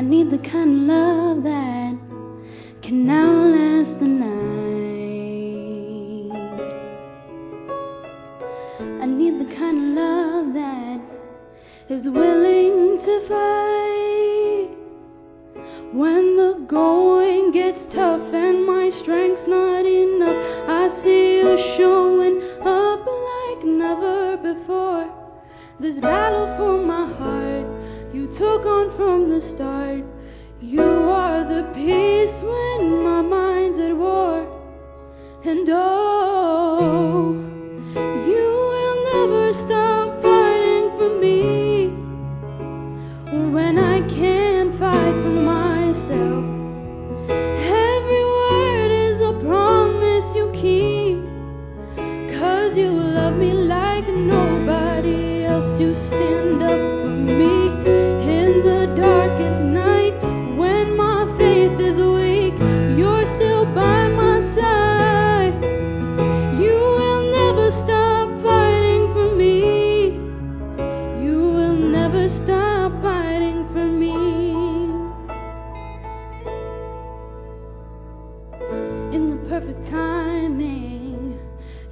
need the kind of love that can outlast the night. I need the kind of love that is willing to fight when the going gets tough and my strength's not enough. I see you showing up like never before. This battle for my heart you took on from the start. You are the peace when my mind's at war. And oh,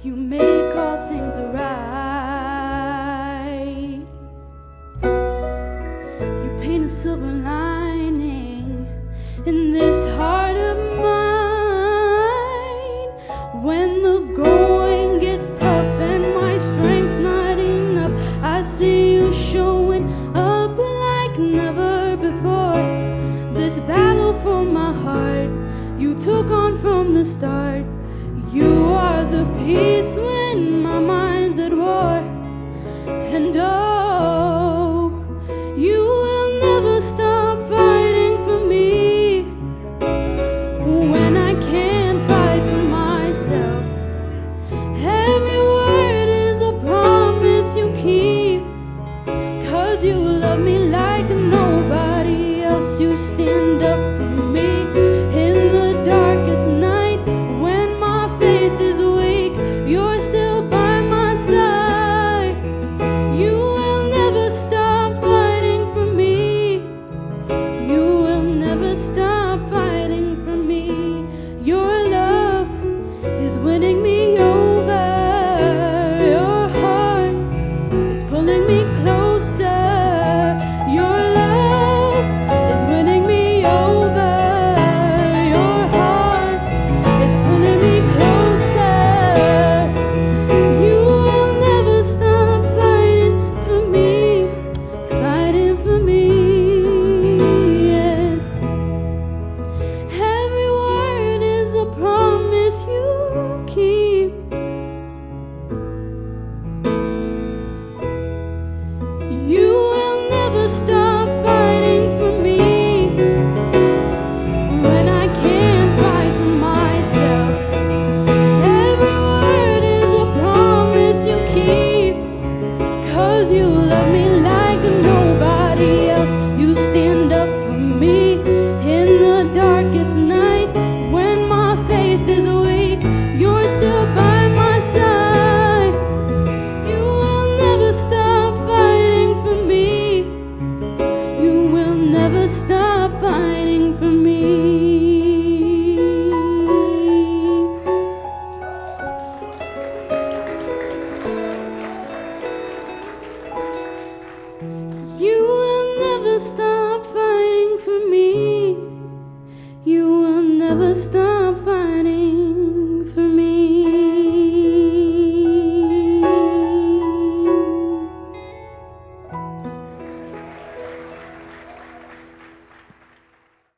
you make all things right. You paint a silver lining in this heart of mine. When the going gets tough and my strength's not enough, I see you showing up like never before. This battle for my heart you took on from the start. You are the peace when my mind's at war. And oh, you will never stop fighting for me when I can't fight for myself. Every word is a promise you keep. Cause you love me like nobody